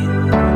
you.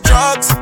drugs.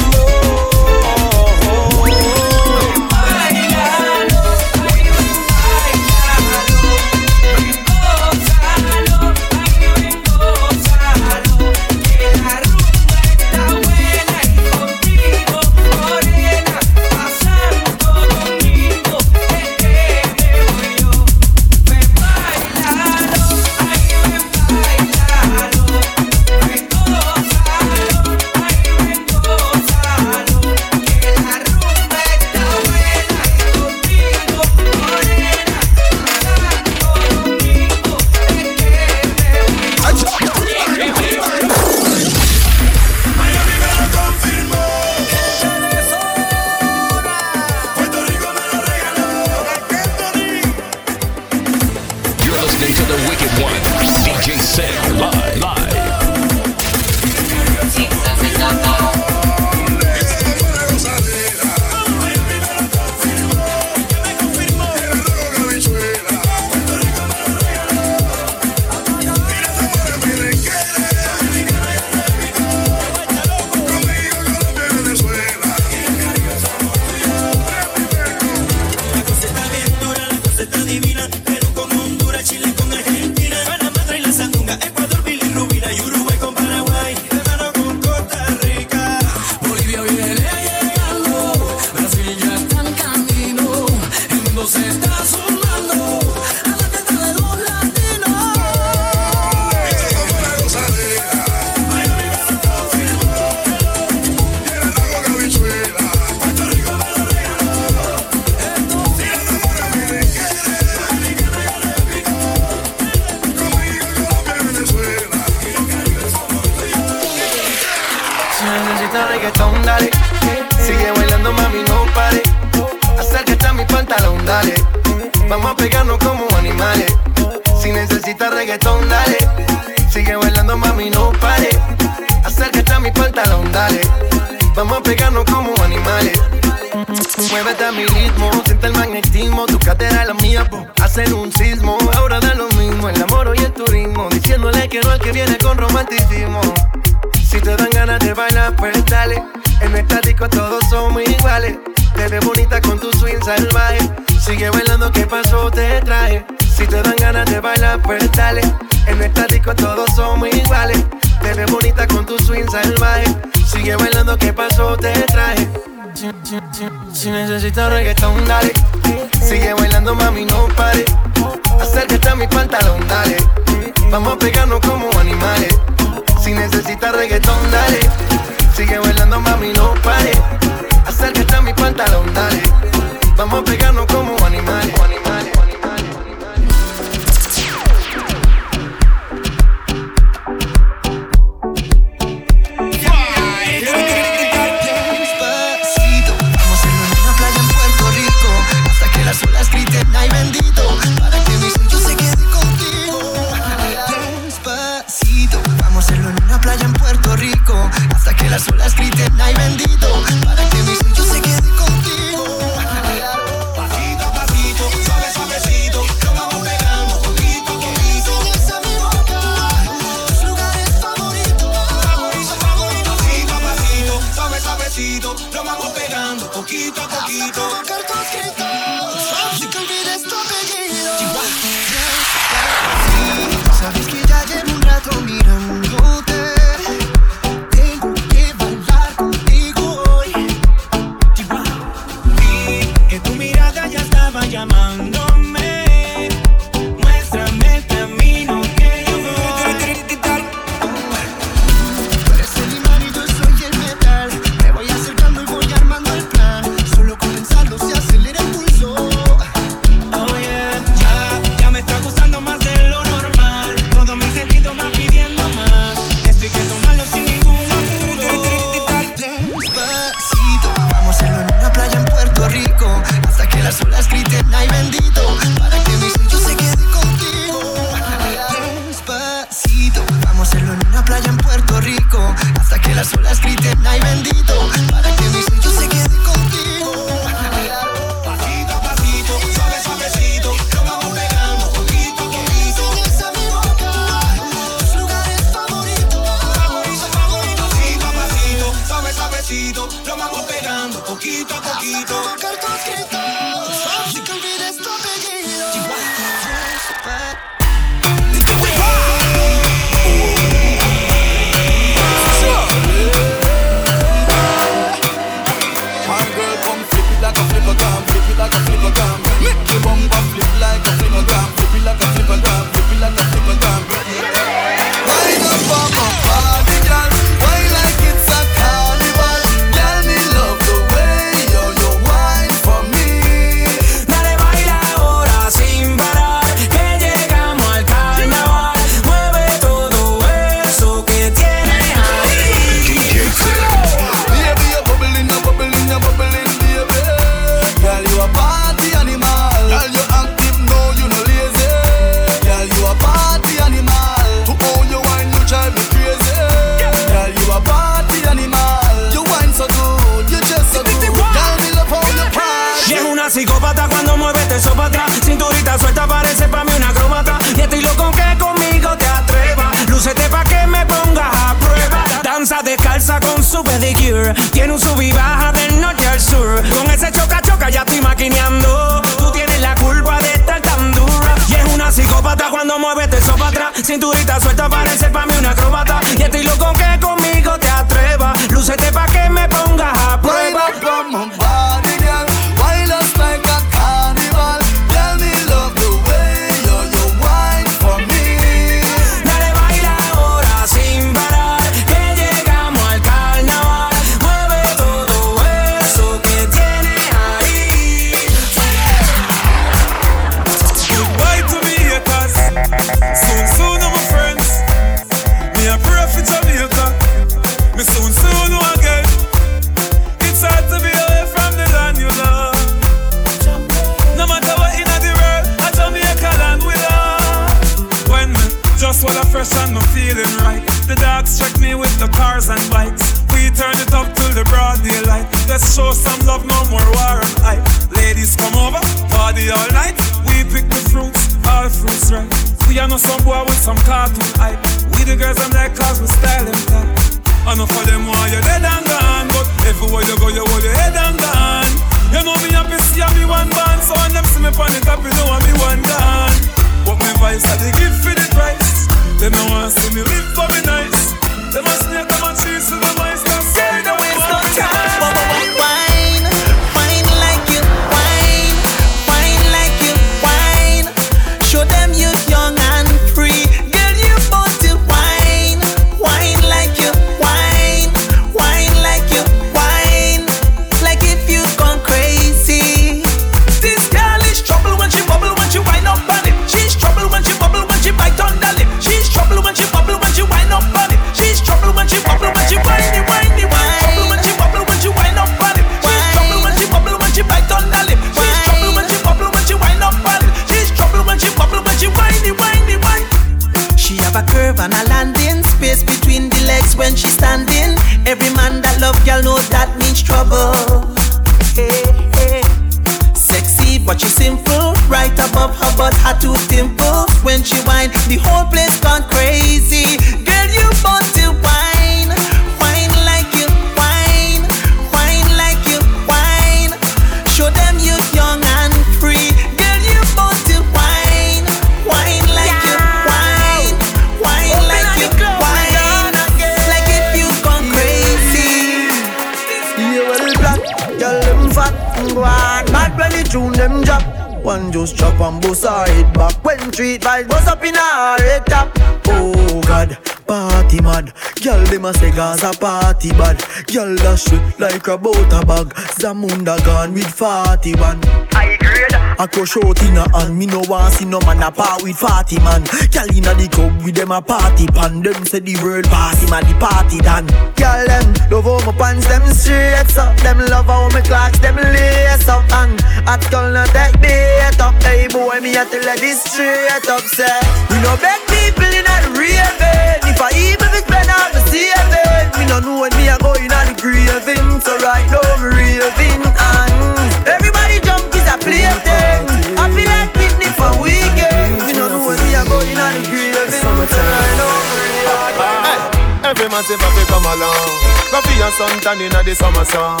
Zamunda gone with 41. I grade. I crush out in a hand. Me no want see no man a part with 40 man. Girl inna the club with them a party pan. Them say the world pass him a the party done. Girl them love how my pants them straight up. Them love how my clocks them lace up. And at not take bait up. Hey boy me a tell her this straight up. Say we no beg people inna the raving. Eh? If I even spend out the saving, me no know when me a go inna the graving. So right now me raving and everybody jump is a play thing. I feel like picnic for weekend. Me no know when me a go inna the graving. So right now me raving. Every massive have to come along. Go for your suntan inna the summer sun.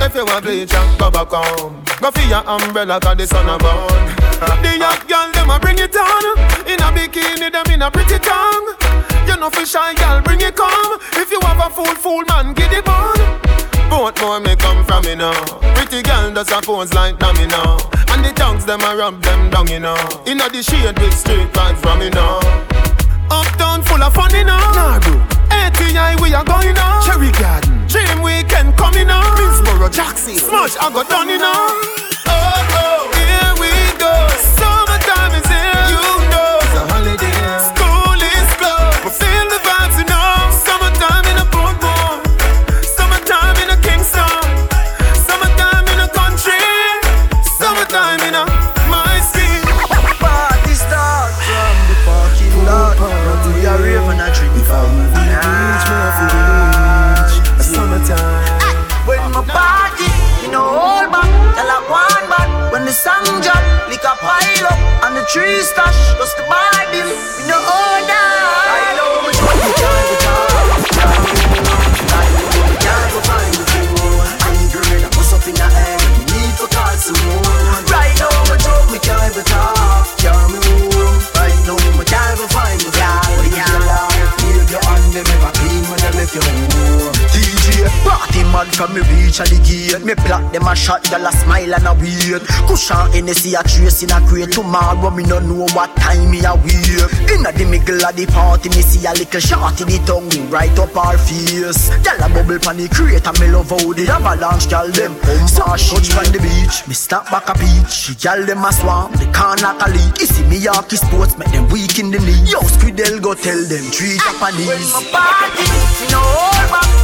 If you want bleach, go back home. Go for your umbrella 'cause the sun a burn. The young girl them a bring it on. In a bikini, them in a pretty tongue. You know for shy girl, bring it come. If you have a fool, fool man, get it on. Both more me come from me now. Pretty girl does a pose like dummy now. And the tongues them a rub them down you know. Inna the shade with straight vibes from me now. Uptown full of fun you know. Nah, bro. ATI we are going now. Cherry Garden. Dream weekend coming now. Minsboro, Jackson. Smash I got done you know. Tree stash, just the Bible, mad from me reach at the gate. Me block them a shot, gyal a smile and a wait. Cushion Hennessy a trace in a crate. Tomorrow me no know what time me a wait. Inna the middle of the party, me see a little shot in the tongue right up our face. Gyal a bubble pon the crate and me love how the avalanche gyal them she touch pon the beach. Me stop back a peach. Gyal them a swam, the like a leak. You see me Yorkie sports, make them weak in the knee. Yo, Squidel go tell them three Japanese. When my party, me no hold back.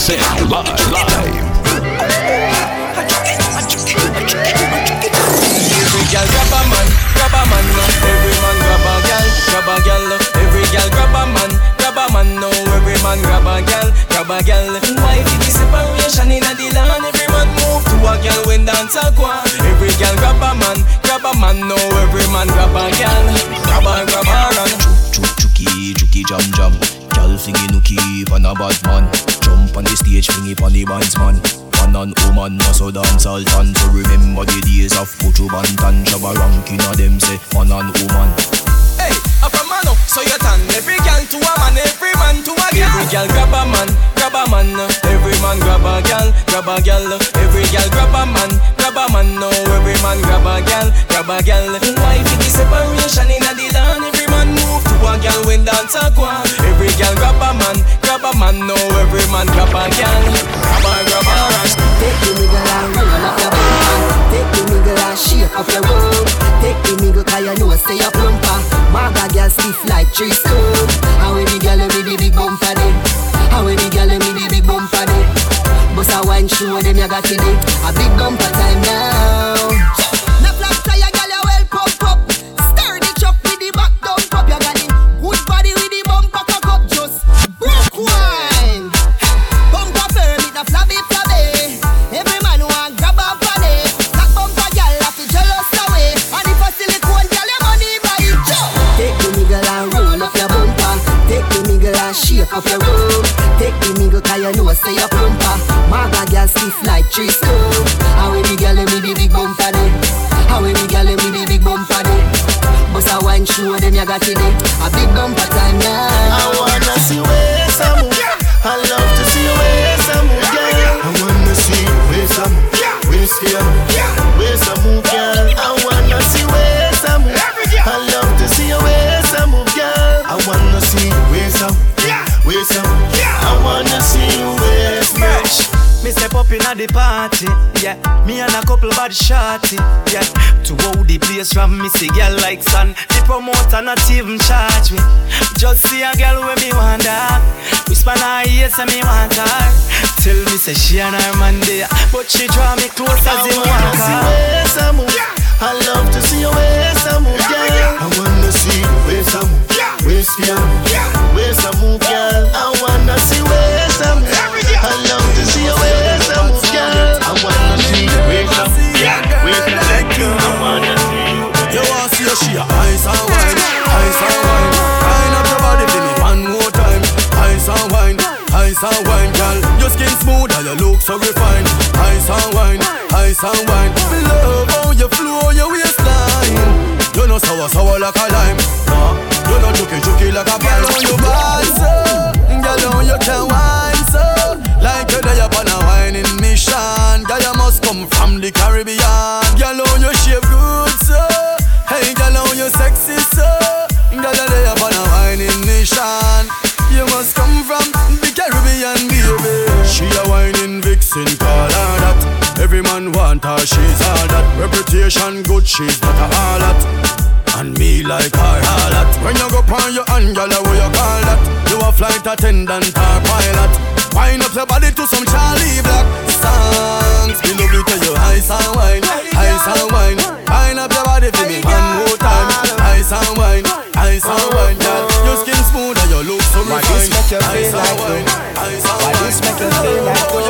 set live. live. Every girl grab a man, grab a man, every man grab a girl, grab a girl. Every girl grab a man, grab a man, no, every man grab a girl, grab a girl. Why the separation in the land? Every man move to a girl when dance a. Every girl grab a man, grab a man, no, every man grab a girl, grab a grab a run. Chuki chuki jam jam. Girl flingy nookie on a bad man. Jump on the stage, bring it on the bands man. Man and woman, no so dance all tan. So remember the days of Buju Banton, Shabba ranking of them say man and woman. Hey, up man up, so you turn every girl to a man, every man to a girl. Every girl grab a man, grab a man. Every man grab a girl, grab a girl. Every girl grab a man, grab a man. Now every man grab a girl, grab a girl. Why for the separation in the land? Every man move to a girl when dance a go. Every girl grab a man, grab a man. Now every man grab a girl, grab a grab a run. Take the nigga and roll up your bumper. Take the nigga and shake up your road. Take the nigga 'cause you know say you plumper. Maga girl stiff like tree stone. How we the girl with the big bumper then? How we the girl with the big bumper then? Bust a wine show them you got it. A big bumper time now. Up your room. Take the nigga 'cause you know say you plumper. Maga girl stiff like tree stone. How we the girl with the big bumper then? How we the girl with the big bumper then? Bust a wine show them you got it. A big bumper time now. Step inna the party, yeah. Me and a couple bad shorty, yeah. To hold the place from me see girl like sun. The promoter not even charge me. Just see a girl when me want her. Whisper in her ear say me want her. Tell me say she and her man there, but she draw me close as him I want wanna see her. where some move. I love to see where some move, girl. I wanna see where some move. Where some Where some move, girl. I wanna see where some move. I love to see where some ice and wine. Love how you flow your waistline. You know sour sour like a lime. Reputation good, she's not a harlot. And me like her harlot. When you go on your girl, what you call that? You a flight attendant or pilot. Wind up your body to some Charly Black songs. Me love you till you ice and wine, ice and wine. Wind up your body for me one more time. Ice and wine, ice and wine, girl. Your skin smooth and your look so Why refined. this make you feel and like wine, though? ice and Why this make you feel like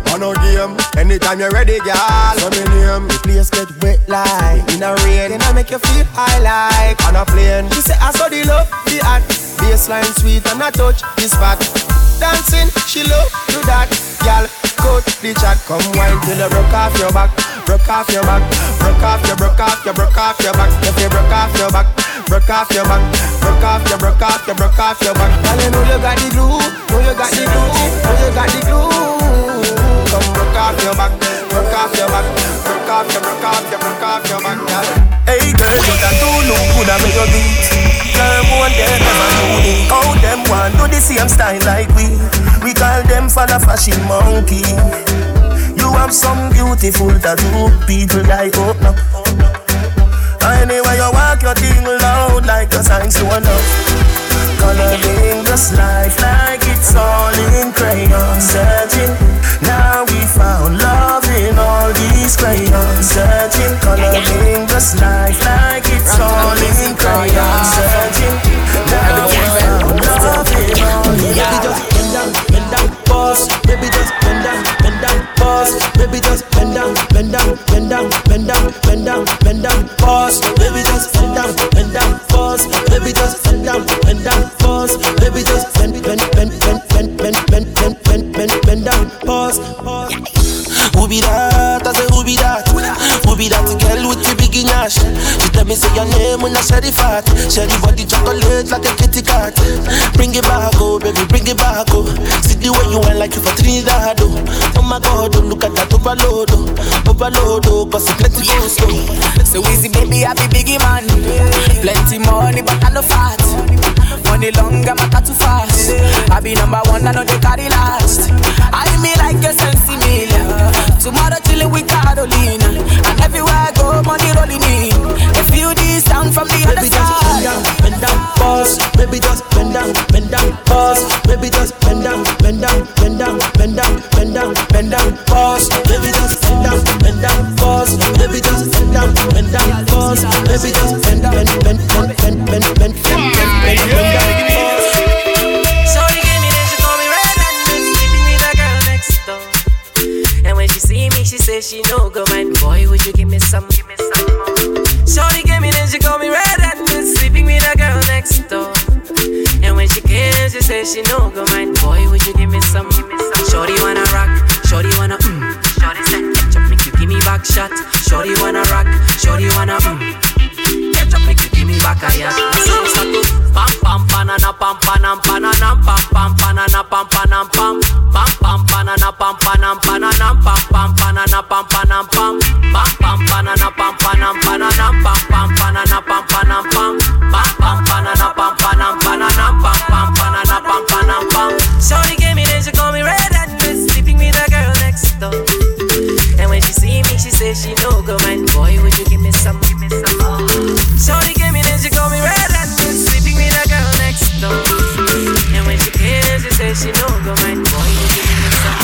Oh, on a game. Anytime you're ready, girl. So me name. The place get wet like in a rain. Then I make you feel high like on a plane. She say I saw the love, the hot. Baseline sweet and I touch is fat. Dancing, she love do that. Girl, cut the chat. Come wine till you broke off your back. Broke off your back. Broke off your, broke off your, broke off your back. If you broke off your back. Broke off your back. Broke off your, broke off your, broke off your back. Girl, you know you got the glue. Know you got the glue. Know you got the glue. Off your back. Broke off your back. Broke off your, broke off your, broke off your back, girl. Hey girl, you that do look good and make you beat Girl, want them never know it How them want do the same style like we We call them for the fashion monkey You have some beautiful tattoo. People like oh, open up. Anyway, you walk your thing loud like a sign to enough. Coloring this life like it's all in crayon. Searching, Searching, coloring this life like it's all in crayon. Searching, now love in all. Baby, just bend down, bend down, pause. Baby, just bend down, bend down, pause. Baby, just bend down, bend down, bend down, bend down, bend down, bend down, pause. Baby, just bend down, bend down, me say your name when I share the fat. Share the body chocolate like a kitty cat. Bring it back, oh baby, bring it back, oh. See the way you want like you for Trinidad, oh. Oh my God, oh look at that overload, oh. Overload, oh, cause it's plenty goes, oh. So easy, baby, I be biggie man. Plenty money, but I no fat. Money long, I'm not too fast. I be number one, I know they carry last. I me like a sense million. Tomorrow chillin' with Carolina. From the other Baby, just bend down, bend down, pause. Baby, just bend down, bend down, pause. Baby, just bend down, bend down, bend down, bend down, bend down, bend down, pause. Baby, just bend down, bend down, pause. Baby, just bend down, bend down, pause. Baby, just bend, bend, bend, bend, bend, bend, bend, bend, bend, bend, bend down, pause. Shorty gave me then she call me red and then sleeping with a girl next door. And when she see me, she say she no go mind. Boy, would you give me some, she say she no go mind. Boy, would you give me some, give me some? Shorty wanna rock, shorty wanna mm. Shorty said, ketchup make you give me back shot. Shorty wanna rock, shorty wanna mm. Ketchup make you give me back a yacht. So to pam pam banana pam panam pananam pam pam banana pam panam pam pam pam banana pam panam pananam pam pam banana pam panam pam pam pam banana pam panam pananam pam pam banana pam panam pam pam pam banana pam panam pananam pam pam pam. Shorty gave me then she call me red and miss sleeping with a girl next door. And when she see me, she say she no go mind. Boy, would you give me some, give me some more? Shorty gave me then she call me red and miss sleeping with a girl next door. And when she came, she say she no go mind. Boy, would you give me some?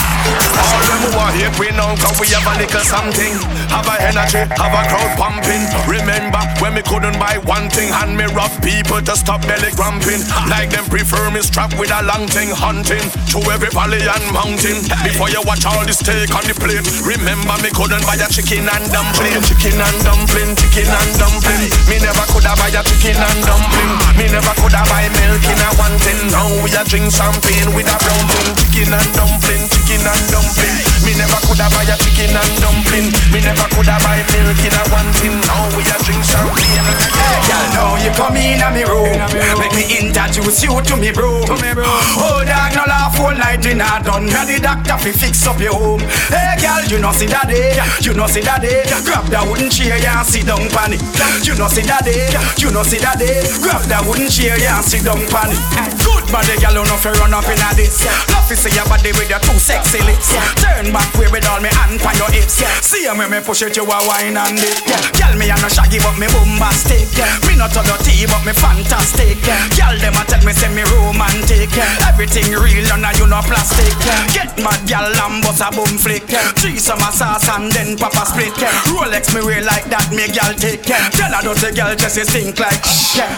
All them who are here, we know, cause we have a little something. Have a energy, have a crowd pumping. Remember when we couldn't buy one thing, and me rough people to stop belly cramping. Like them prefer me strapped with a long thing, hunting to every valley and mountain. Before you watch all the steak on the plate, remember me couldn't buy a chicken and dumpling. Chicken and dumpling, chicken and dumpling. Me never could have buy a chicken and dumpling. Me never could have buy milk in a one thing. Now we a drink champagne with a brown thing. Chicken and dumpling, chicken and dumpling. Me never could have buy a chicken and dumpling. Me never could have buy milk in a one thing. Now we a drink champagne. Hey, girl, now you come in a me room. Make me introduce you to me bro. Oh, dog, no laugh all night we not done. Now the doctor fi fix up your home. Hey, girl, you know see that day. You know see that day. Grab that wooden chair yeah, and sit down pan it. You know see that day. You know see that day. Grab that wooden chair yeah, and sit down pan it. Good body, girl, you know fi run up in a this. Love fi see your body with your two sexy lips. Turn back way with all me hand on your hips. See how me me push it, you a wine and it. Girl, me a no shaggy but me bombastic. Me not your tea but me fantastic. Girl, them a tell me say me romantic. Everything real and you no plastic. Get mad, girl, and bust a boom flick. Three summer sauce and then papa a split. Rolex me wear like that, me girl take. Tell her the girl just stink like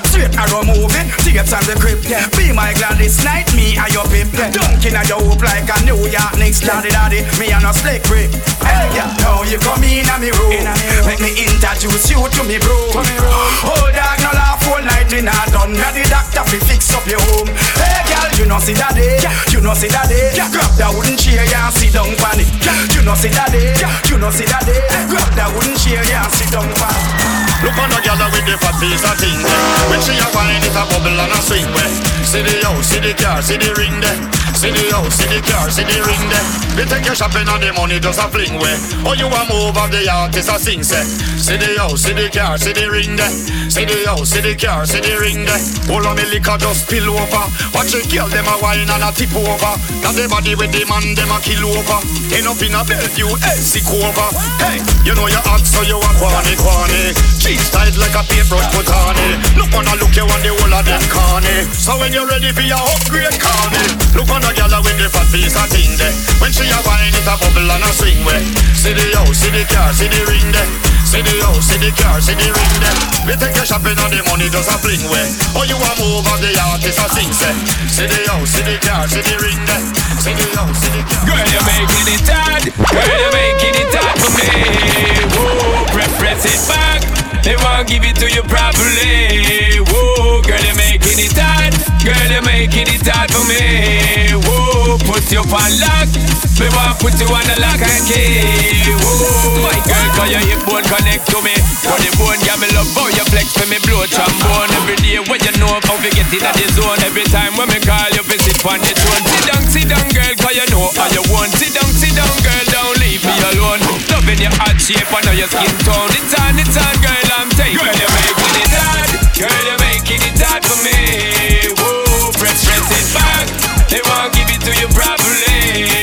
Straight arrow moving, tickets on the grip. Be my glad this night, me and your pip. Dunking at your hoop like a New York Knicks. Daddy, daddy, me and a slick brick. Hey, yeah, now you come in a me room. Make me introduce you to me bro. Oh, dog, no laugh all night, we not done. Now the doctor fi fix up your home. Hey, girl, you know see that day. You know see that day. Grab that wooden chair, yeah, sit down pan it. You know see that day. You know see that day. Grab that wooden chair, yeah, sit down pan it. Look on the girl with the fat piece of thing. When she a wine, it a bubble and a swing. See the house, see the car, see the ring there. See the house, see the car, see the ring there. They take your shopping and the money just a fling way. Oh, you a move of the artist a sing say. See the house, see the car, see the ring there. See the house, see the car, see the ring there. All of me liquor just spill over. Watch the girl them a wine and a tip over. Got the body with the man them a kill over. End up in a Bellevue, Elsie Cover. Hey, you know you hot so you a quani quani. Jeans tight like a paintbrush put on it. Look on a look you on the whole of them corny. So when you're ready for your upgrade, me. Look on the girl with the fat face a thing there. When she a wine, it a bubble and a swing way. See the house, see the car, see the ring there. See the house, see the car, see the ring there. We take your shopping and the money just a fling way. Oh, you a move on the artist a sing say. See the house, see the car, see the ring there. See the house, see the car. Girl, you're making it hard. Girl, you're making it hard for me. Whoa, press, press it back. They won't give it to you properly. Whoa, girl, you're making it hard. Girl, you're making it hard for me. Whoa, put you on lock. Me want put you on the lock and key. Whoa, my girl, cause your hip bone connect to me. When the bone got me love how you flex for me blow trombone every day. When you know how we get in the zone. Every time when me call you, visit on the throne. Sit down, sit down, girl, cause you know how you want. Sit down, sit down, girl, don't leave me alone. Loving your hot shape, I know your skin tone. It's on, it's on, girl, I'm taking Girl, you're making it hard. Girl, you're making it hard for me. Whoa, press, press it back. They won't give it to you properly.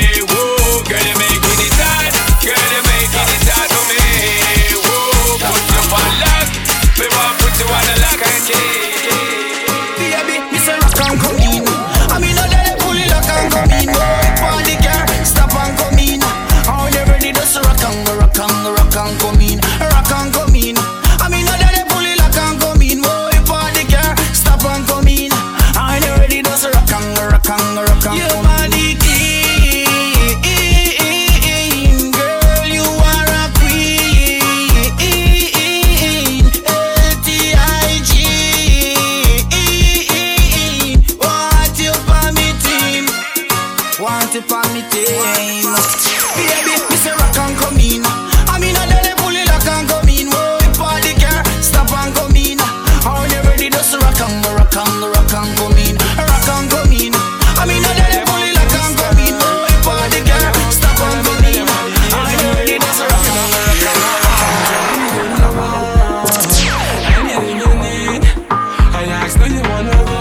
Asked, do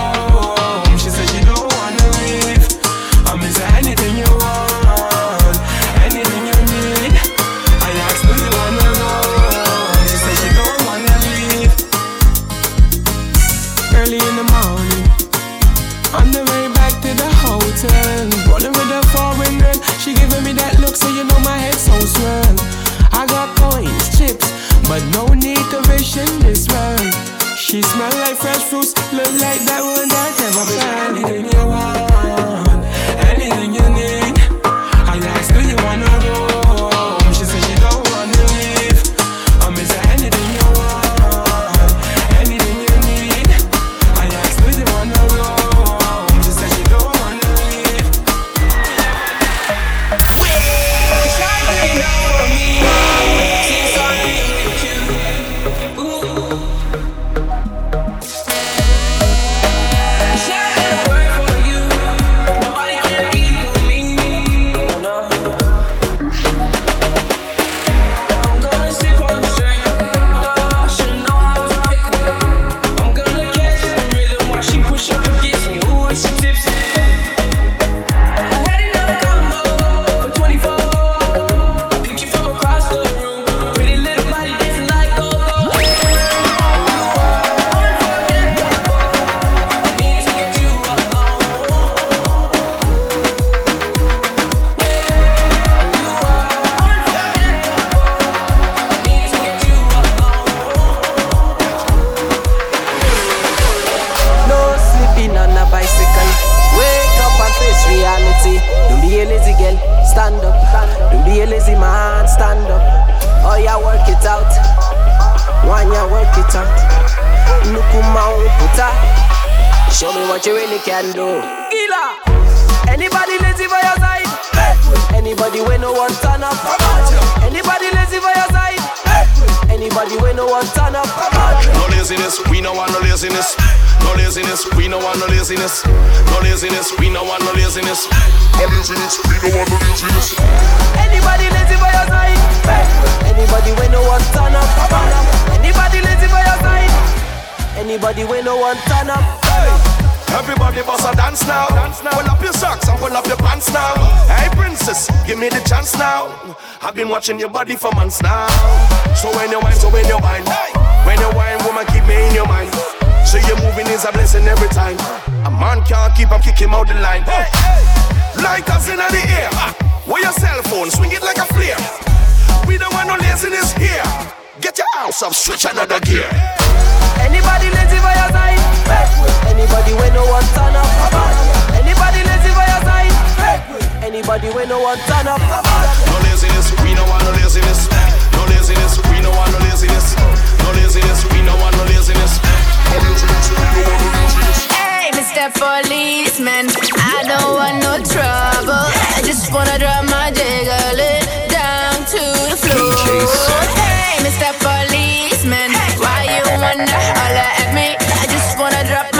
Anybody we no want turn up. Everybody bust a dance now. dance now. Pull up your socks and pull up your pants now. Hey princess, give me the chance now. I've been watching your body for months now. So when you whine, so when you whine, when you whine, woman, keep me in your mind. So your moving is a blessing every time. A man can't keep, I'm kicking out the line. Lighters in the air. Where your cell phone, swing it like a flare. We don't want no laziness here. Get your house up, switch another gear. Anybody lazy by your side? Anybody we no want turn up? Anybody lazy by your side? Anybody we no want turn up? No laziness, we no want no laziness. No laziness, we no want no laziness. No laziness, we no want no laziness. No laziness, we no want no laziness. Hey, Mr. Policeman, I don't want no trouble. I just wanna drop my jiggle it down to the floor. Hey, Mr. Policeman, why you wanna holler at me? I just wanna drop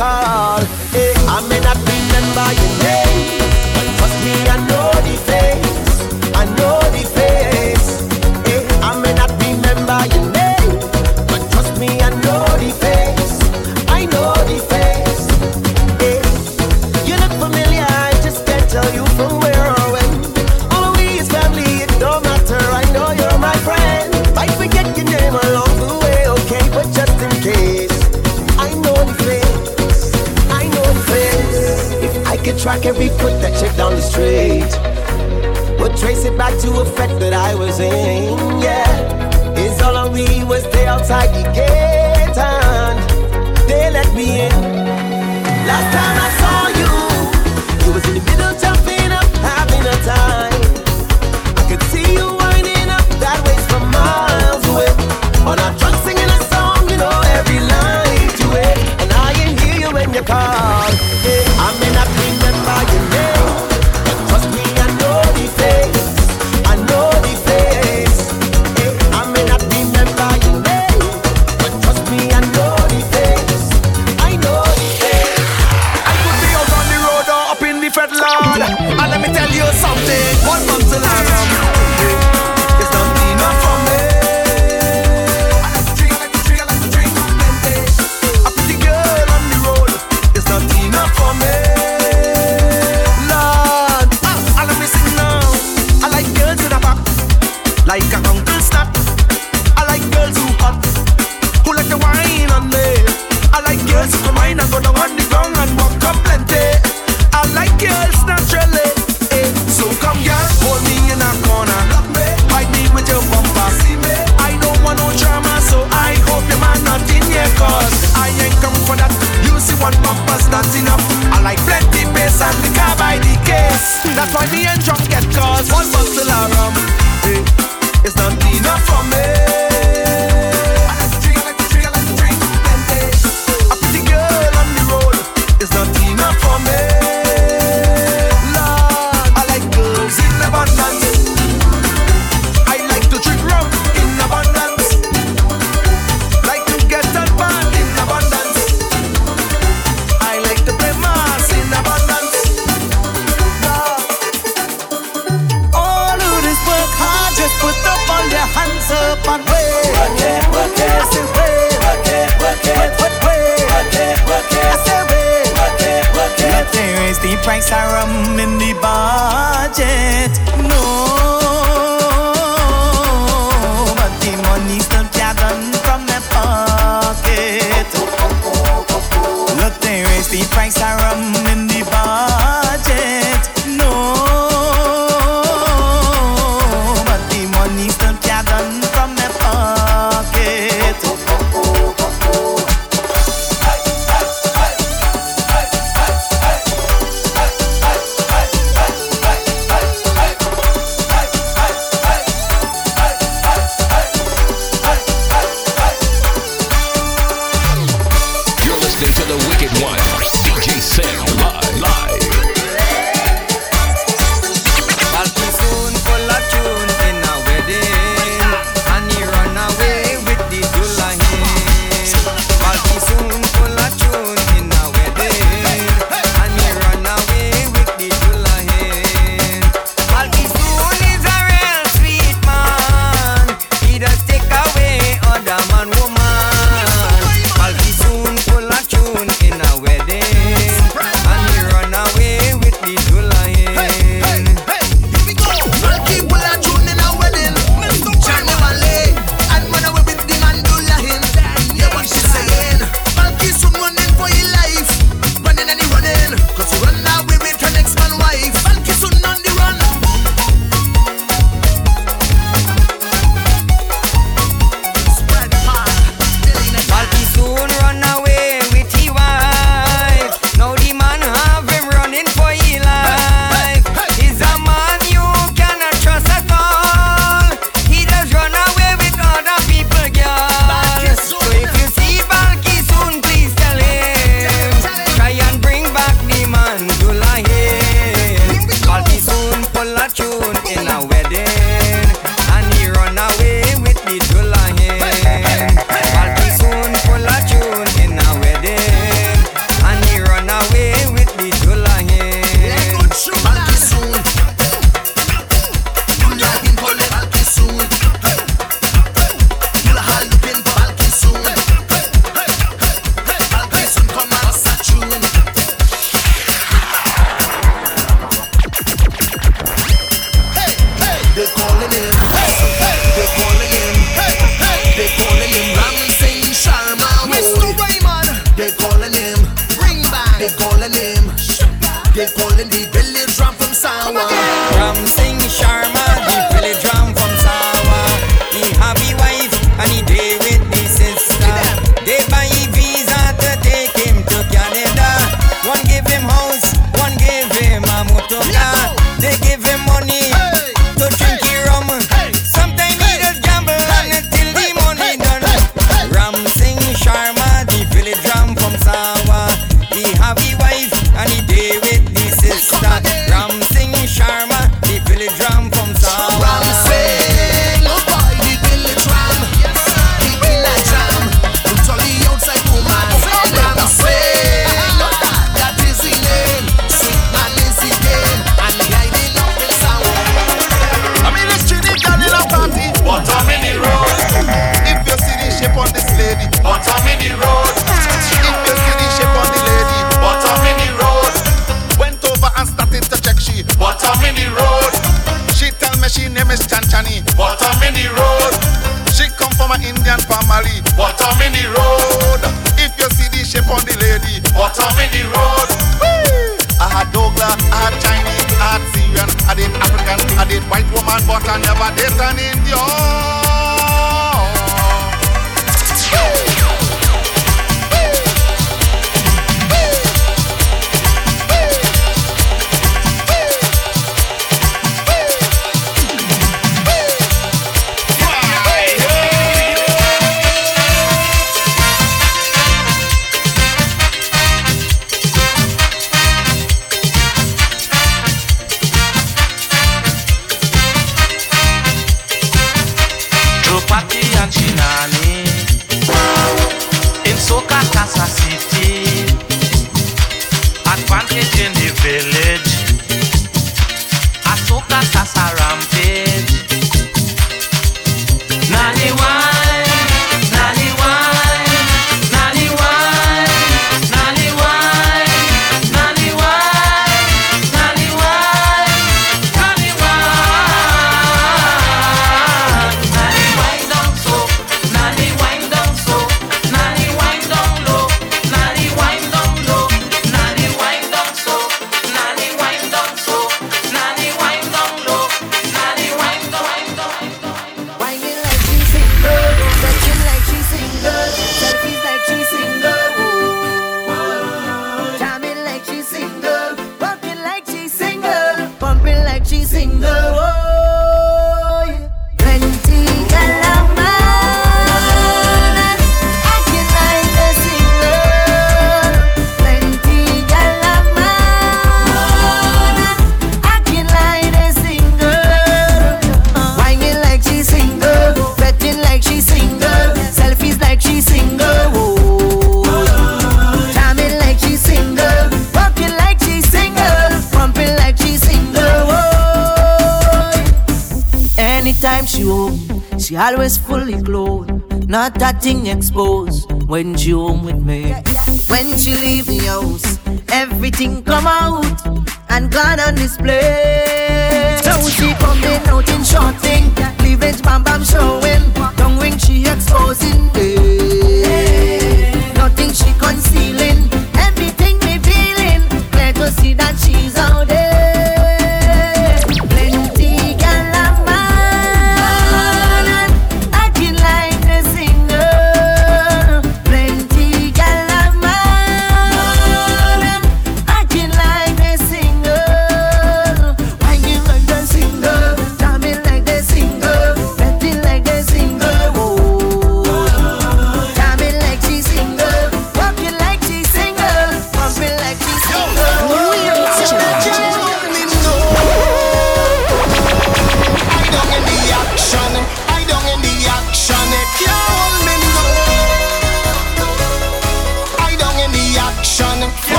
call. Hey, I may not remember your name. Trace it back to a fact that I was in, yeah. It's all on me was stay outside the gate and they let me in.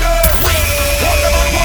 motherfuckers. Walk them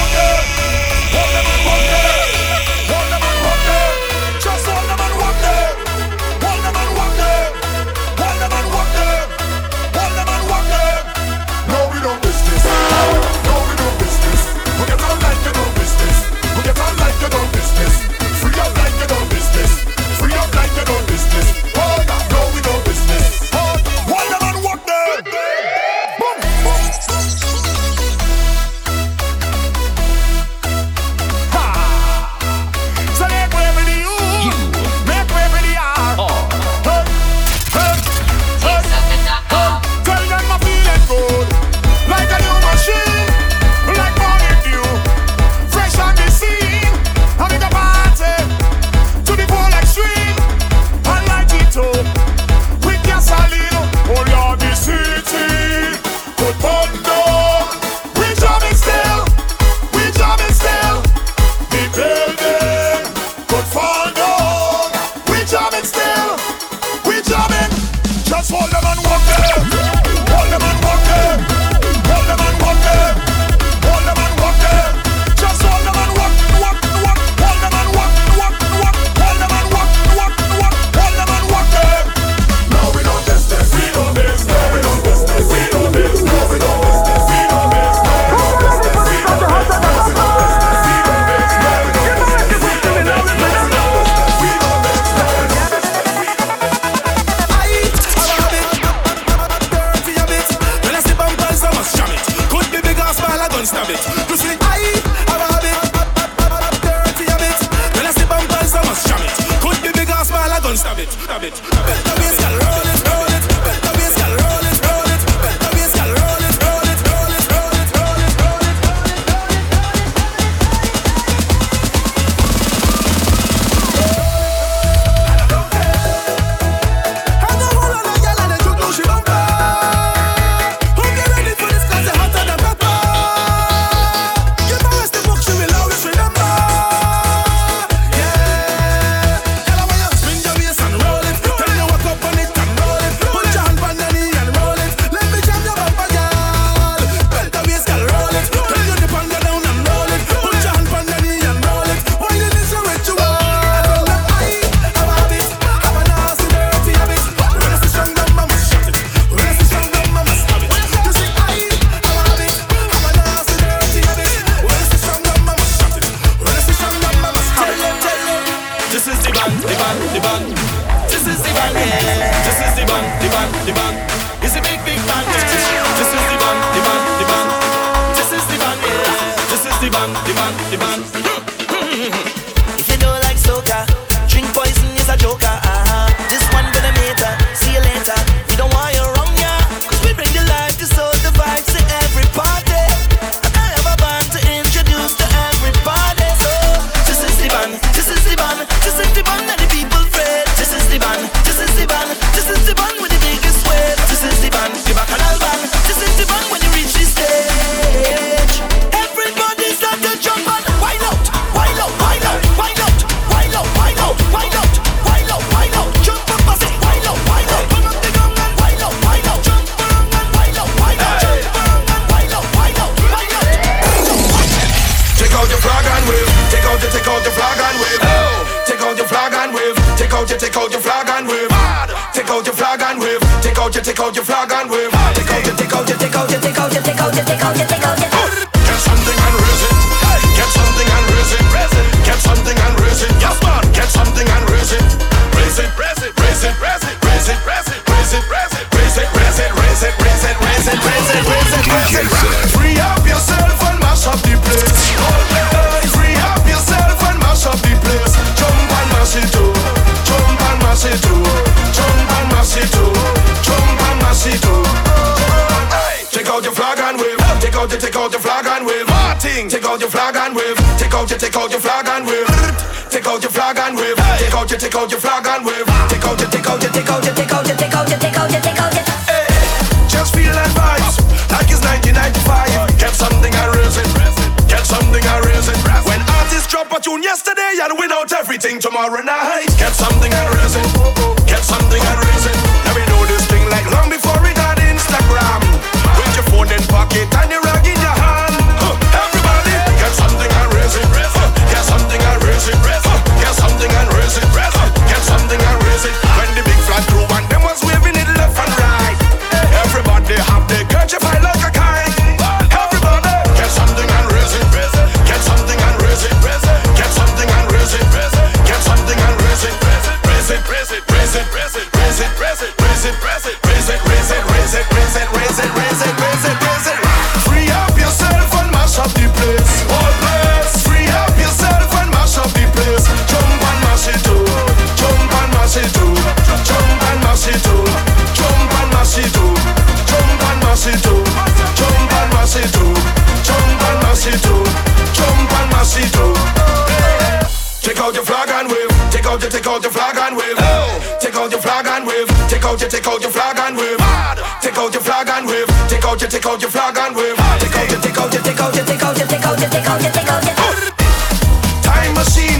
out your flag and wave. Oh. Take out your flag and wave. Take out your, take out your flag and wave. Mad. Take out your flag and wave. Take out your, take out your flag and wave. Take out your, take out your, take out your, take out your, take out your, take out your, take out your. Time machine.